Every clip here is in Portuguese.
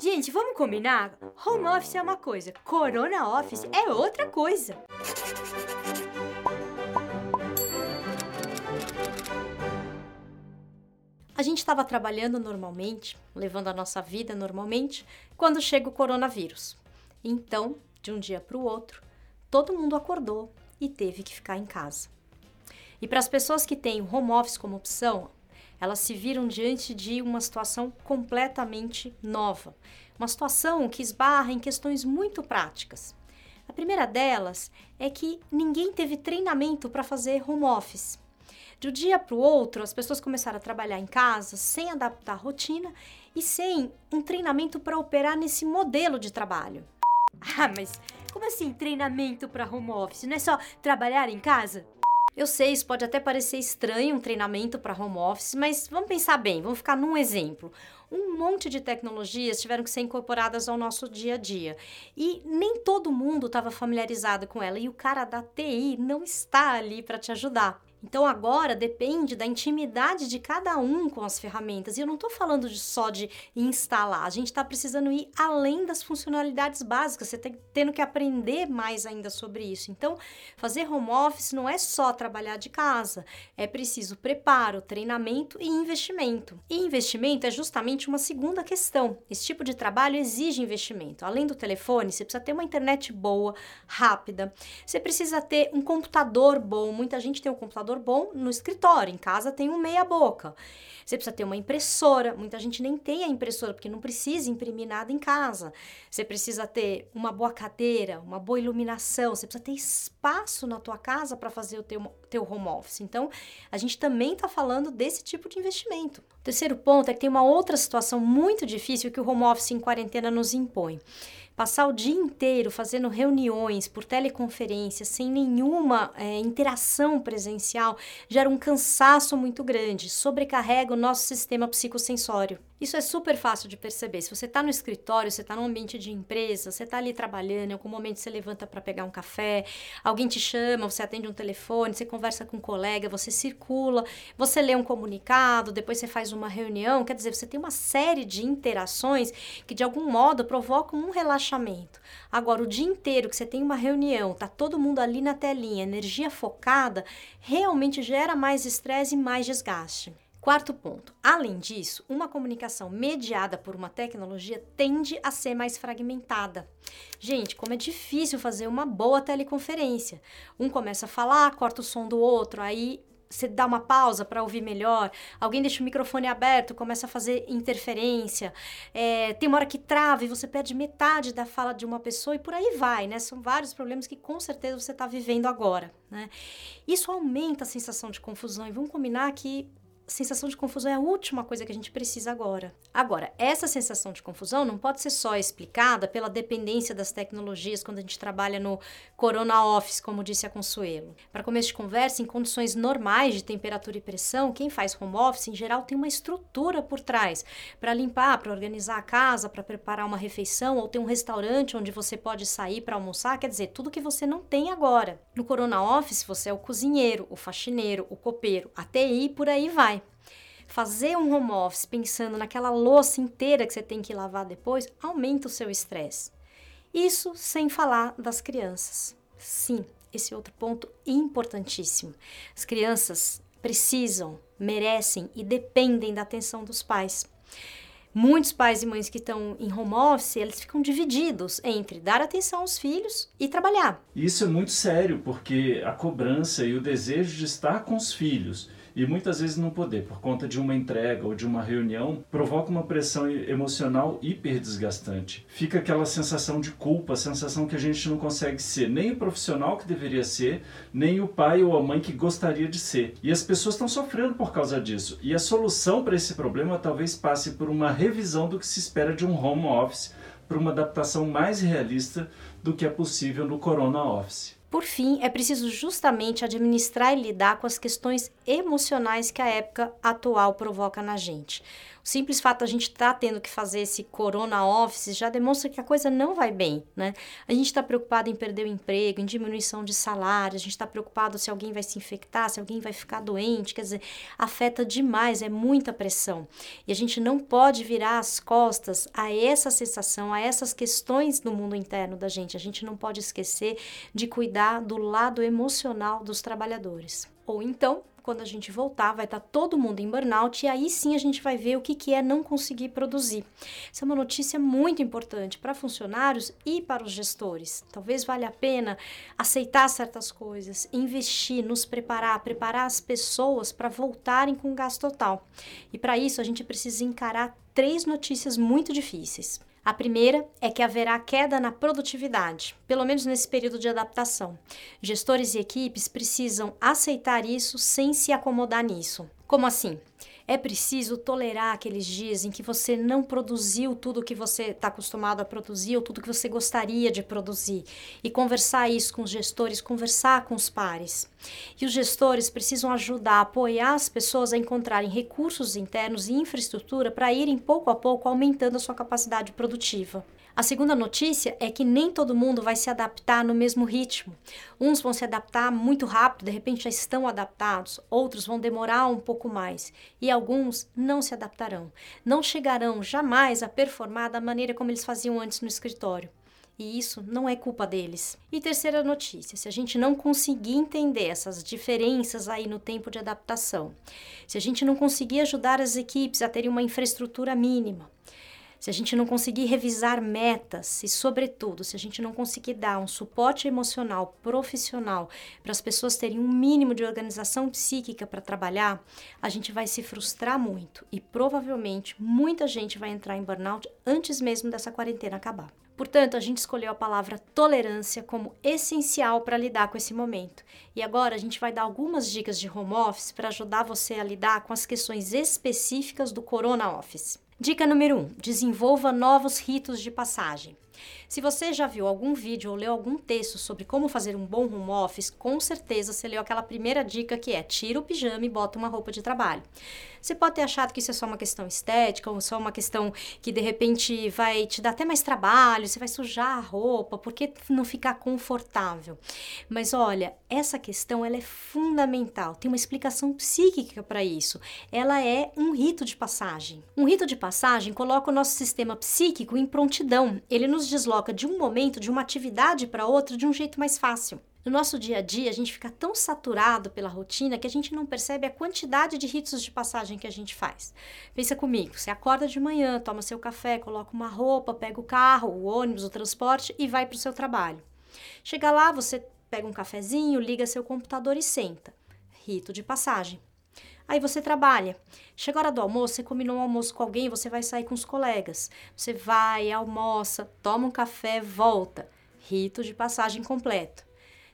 Gente, vamos combinar? Home office é uma coisa, corona office é outra coisa. A gente estava trabalhando normalmente, levando a nossa vida normalmente, quando chega o coronavírus. Então, de um dia para o outro, todo mundo acordou e teve que ficar em casa. E para as pessoas que têm o home office como opção, elas se viram diante de uma situação completamente nova, uma situação que esbarra em questões muito práticas. A primeira delas é que ninguém teve treinamento para fazer home office. De um dia para o outro, as pessoas começaram a trabalhar em casa sem adaptar a rotina e sem um treinamento para operar nesse modelo de trabalho. Ah, mas como assim treinamento para home office? Não é só trabalhar em casa? Eu sei, isso pode até parecer estranho um treinamento para home office, mas vamos pensar bem, vamos ficar num exemplo. Um monte de tecnologias tiveram que ser incorporadas ao nosso dia a dia e nem todo mundo estava familiarizado com ela e o cara da TI não está ali para te ajudar. Então agora depende da intimidade de cada um com as ferramentas. E eu não estou falando de só de instalar, a gente está precisando ir além das funcionalidades básicas, você está tendo que aprender mais ainda sobre isso. Então, fazer home office não é só trabalhar de casa, é preciso preparo, treinamento e investimento. E investimento é justamente uma segunda questão. Esse tipo de trabalho exige investimento. Além do telefone, você precisa ter uma internet boa, rápida, você precisa ter um computador bom. Muita gente tem um computador computador bom no escritório, em casa tem um meia boca. Você precisa ter uma impressora, muita gente nem tem a impressora porque não precisa imprimir nada em casa. Você precisa ter uma boa cadeira, uma boa iluminação, você precisa ter espaço na tua casa para fazer o teu, teu home office. Então, a gente também está falando desse tipo de investimento. O terceiro ponto é que tem uma outra situação muito difícil que o home office em quarentena nos impõe passar o dia inteiro fazendo reuniões por teleconferência sem nenhuma é, interação presencial gera um cansaço muito grande, sobrecarrega o nosso sistema psicossensório. Isso é super fácil de perceber. Se você está no escritório, você está no ambiente de empresa, você está ali trabalhando, em algum momento você levanta para pegar um café, alguém te chama, você atende um telefone, você conversa com um colega, você circula, você lê um comunicado, depois você faz uma reunião. Quer dizer, você tem uma série de interações que de algum modo provocam um relaxamento. Agora, o dia inteiro que você tem uma reunião, tá todo mundo ali na telinha, energia focada, realmente gera mais estresse e mais desgaste. Quarto ponto. Além disso, uma comunicação mediada por uma tecnologia tende a ser mais fragmentada. Gente, como é difícil fazer uma boa teleconferência. Um começa a falar, corta o som do outro, aí você dá uma pausa para ouvir melhor, alguém deixa o microfone aberto, começa a fazer interferência, é, tem uma hora que trava e você perde metade da fala de uma pessoa e por aí vai, né? São vários problemas que com certeza você está vivendo agora, né? Isso aumenta a sensação de confusão e vamos combinar que sensação de confusão é a última coisa que a gente precisa agora. Agora, essa sensação de confusão não pode ser só explicada pela dependência das tecnologias quando a gente trabalha no Corona Office, como disse a Consuelo. Para começo de conversa, em condições normais de temperatura e pressão, quem faz home office em geral tem uma estrutura por trás para limpar, para organizar a casa, para preparar uma refeição ou ter um restaurante onde você pode sair para almoçar, quer dizer, tudo que você não tem agora. No Corona Office, você é o cozinheiro, o faxineiro, o copeiro, a TI, por aí vai fazer um home office pensando naquela louça inteira que você tem que lavar depois, aumenta o seu estresse. Isso sem falar das crianças. Sim, esse outro ponto importantíssimo. As crianças precisam, merecem e dependem da atenção dos pais. Muitos pais e mães que estão em home office, eles ficam divididos entre dar atenção aos filhos e trabalhar. Isso é muito sério, porque a cobrança e o desejo de estar com os filhos e muitas vezes não poder, por conta de uma entrega ou de uma reunião, provoca uma pressão emocional hiper desgastante. Fica aquela sensação de culpa, sensação que a gente não consegue ser nem o profissional que deveria ser, nem o pai ou a mãe que gostaria de ser. E as pessoas estão sofrendo por causa disso. E a solução para esse problema talvez passe por uma revisão do que se espera de um home office, para uma adaptação mais realista do que é possível no Corona Office. Por fim, é preciso justamente administrar e lidar com as questões emocionais que a época atual provoca na gente. O simples fato de a gente estar tá tendo que fazer esse corona office já demonstra que a coisa não vai bem, né? A gente está preocupado em perder o emprego, em diminuição de salário, a gente está preocupado se alguém vai se infectar, se alguém vai ficar doente, quer dizer, afeta demais, é muita pressão. E a gente não pode virar as costas a essa sensação, a essas questões no mundo interno da gente. A gente não pode esquecer de cuidar do lado emocional dos trabalhadores. Ou então, quando a gente voltar, vai estar tá todo mundo em burnout e aí sim a gente vai ver o que, que é não conseguir produzir. Essa é uma notícia muito importante para funcionários e para os gestores. Talvez valha a pena aceitar certas coisas, investir, nos preparar, preparar as pessoas para voltarem com gás total. E para isso a gente precisa encarar três notícias muito difíceis. A primeira é que haverá queda na produtividade, pelo menos nesse período de adaptação. Gestores e equipes precisam aceitar isso sem se acomodar nisso. Como assim? É preciso tolerar aqueles dias em que você não produziu tudo que você está acostumado a produzir ou tudo que você gostaria de produzir e conversar isso com os gestores, conversar com os pares. E os gestores precisam ajudar, apoiar as pessoas a encontrarem recursos internos e infraestrutura para irem pouco a pouco aumentando a sua capacidade produtiva. A segunda notícia é que nem todo mundo vai se adaptar no mesmo ritmo. Uns vão se adaptar muito rápido, de repente já estão adaptados, outros vão demorar um pouco mais e alguns não se adaptarão. Não chegarão jamais a performar da maneira como eles faziam antes no escritório. E isso não é culpa deles. E terceira notícia: se a gente não conseguir entender essas diferenças aí no tempo de adaptação, se a gente não conseguir ajudar as equipes a terem uma infraestrutura mínima, se a gente não conseguir revisar metas e, sobretudo, se a gente não conseguir dar um suporte emocional profissional para as pessoas terem um mínimo de organização psíquica para trabalhar, a gente vai se frustrar muito e provavelmente muita gente vai entrar em burnout antes mesmo dessa quarentena acabar. Portanto, a gente escolheu a palavra tolerância como essencial para lidar com esse momento. E agora a gente vai dar algumas dicas de home office para ajudar você a lidar com as questões específicas do Corona Office. Dica número 1: um, desenvolva novos ritos de passagem. Se você já viu algum vídeo ou leu algum texto sobre como fazer um bom home office, com certeza você leu aquela primeira dica que é tira o pijama e bota uma roupa de trabalho. Você pode ter achado que isso é só uma questão estética ou só uma questão que de repente vai te dar até mais trabalho, você vai sujar a roupa, por que não ficar confortável? Mas olha, essa questão ela é fundamental, tem uma explicação psíquica para isso. Ela é um rito de passagem. Um rito de passagem coloca o nosso sistema psíquico em prontidão. Ele nos desloca de um momento, de uma atividade para outra de um jeito mais fácil. No nosso dia a dia, a gente fica tão saturado pela rotina que a gente não percebe a quantidade de ritos de passagem que a gente faz. Pensa comigo, você acorda de manhã, toma seu café, coloca uma roupa, pega o carro, o ônibus, o transporte e vai para o seu trabalho. Chega lá, você pega um cafezinho, liga seu computador e senta. Rito de passagem. Aí você trabalha. Chega a hora do almoço, você combinou um almoço com alguém, você vai sair com os colegas. Você vai, almoça, toma um café, volta. Rito de passagem completo.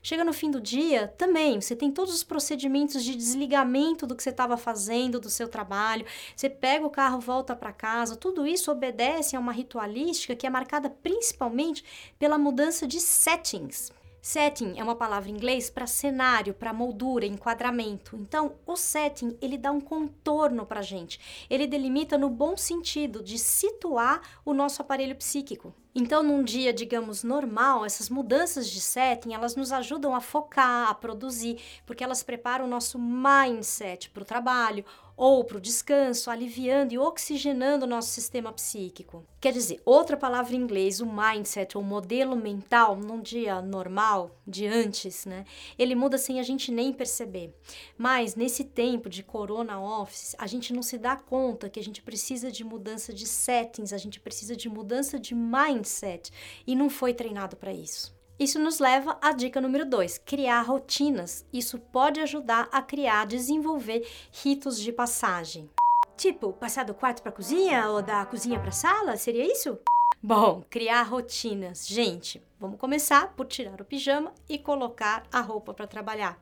Chega no fim do dia, também, você tem todos os procedimentos de desligamento do que você estava fazendo, do seu trabalho. Você pega o carro, volta para casa. Tudo isso obedece a uma ritualística que é marcada principalmente pela mudança de settings. Setting é uma palavra em inglês para cenário, para moldura, enquadramento. Então, o setting, ele dá um contorno para a gente. Ele delimita no bom sentido de situar o nosso aparelho psíquico. Então, num dia, digamos, normal, essas mudanças de setting, elas nos ajudam a focar, a produzir, porque elas preparam o nosso mindset para o trabalho ou para o descanso, aliviando e oxigenando o nosso sistema psíquico. Quer dizer, outra palavra em inglês, o mindset, ou modelo mental, num dia normal, de antes, né? Ele muda sem a gente nem perceber. Mas nesse tempo de corona office, a gente não se dá conta que a gente precisa de mudança de settings, a gente precisa de mudança de mindset e não foi treinado para isso. Isso nos leva à dica número 2, criar rotinas. Isso pode ajudar a criar, desenvolver ritos de passagem. Tipo, passar do quarto para a cozinha ou da cozinha para a sala, seria isso? Bom, criar rotinas. Gente, vamos começar por tirar o pijama e colocar a roupa para trabalhar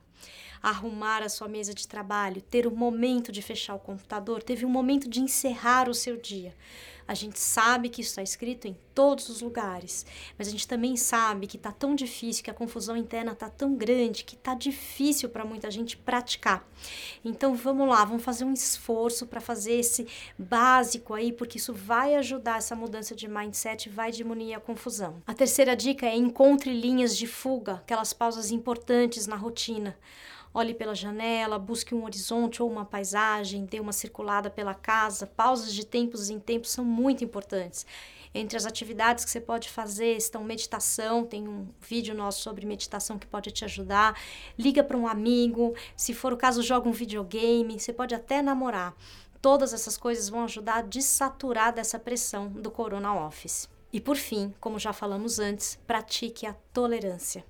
arrumar a sua mesa de trabalho, ter o momento de fechar o computador, teve um momento de encerrar o seu dia. A gente sabe que isso está escrito em todos os lugares, mas a gente também sabe que está tão difícil, que a confusão interna está tão grande, que está difícil para muita gente praticar. Então vamos lá, vamos fazer um esforço para fazer esse básico aí, porque isso vai ajudar essa mudança de mindset, vai diminuir a confusão. A terceira dica é encontre linhas de fuga, aquelas pausas importantes na rotina. Olhe pela janela, busque um horizonte ou uma paisagem, dê uma circulada pela casa. Pausas de tempos em tempos são muito importantes. Entre as atividades que você pode fazer estão meditação, tem um vídeo nosso sobre meditação que pode te ajudar. Liga para um amigo, se for o caso, joga um videogame, você pode até namorar. Todas essas coisas vão ajudar a desaturar dessa pressão do Corona Office. E por fim, como já falamos antes, pratique a tolerância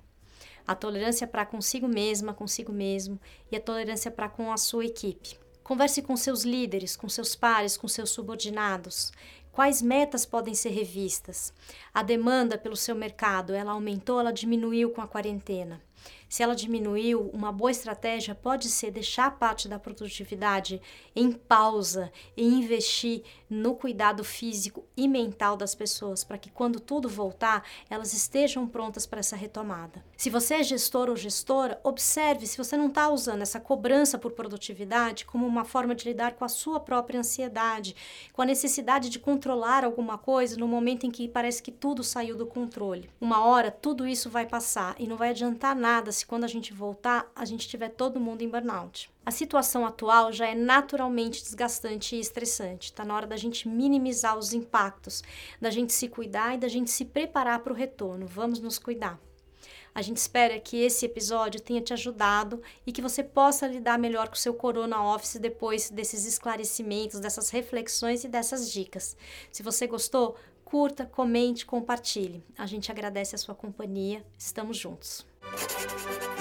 a tolerância para consigo mesma, consigo mesmo e a tolerância para com a sua equipe. Converse com seus líderes, com seus pares, com seus subordinados. Quais metas podem ser revistas? A demanda pelo seu mercado, ela aumentou, ela diminuiu com a quarentena? Se ela diminuiu, uma boa estratégia pode ser deixar parte da produtividade em pausa e investir no cuidado físico e mental das pessoas, para que quando tudo voltar, elas estejam prontas para essa retomada. Se você é gestor ou gestora, observe se você não está usando essa cobrança por produtividade como uma forma de lidar com a sua própria ansiedade, com a necessidade de controlar alguma coisa no momento em que parece que tudo saiu do controle. Uma hora tudo isso vai passar e não vai adiantar nada se quando a gente voltar, a gente tiver todo mundo em burnout. A situação atual já é naturalmente desgastante e estressante. Está na hora da gente minimizar os impactos, da gente se cuidar e da gente se preparar para o retorno. Vamos nos cuidar. A gente espera que esse episódio tenha te ajudado e que você possa lidar melhor com o seu Corona Office depois desses esclarecimentos, dessas reflexões e dessas dicas. Se você gostou, curta, comente, compartilhe. A gente agradece a sua companhia. Estamos juntos. うん。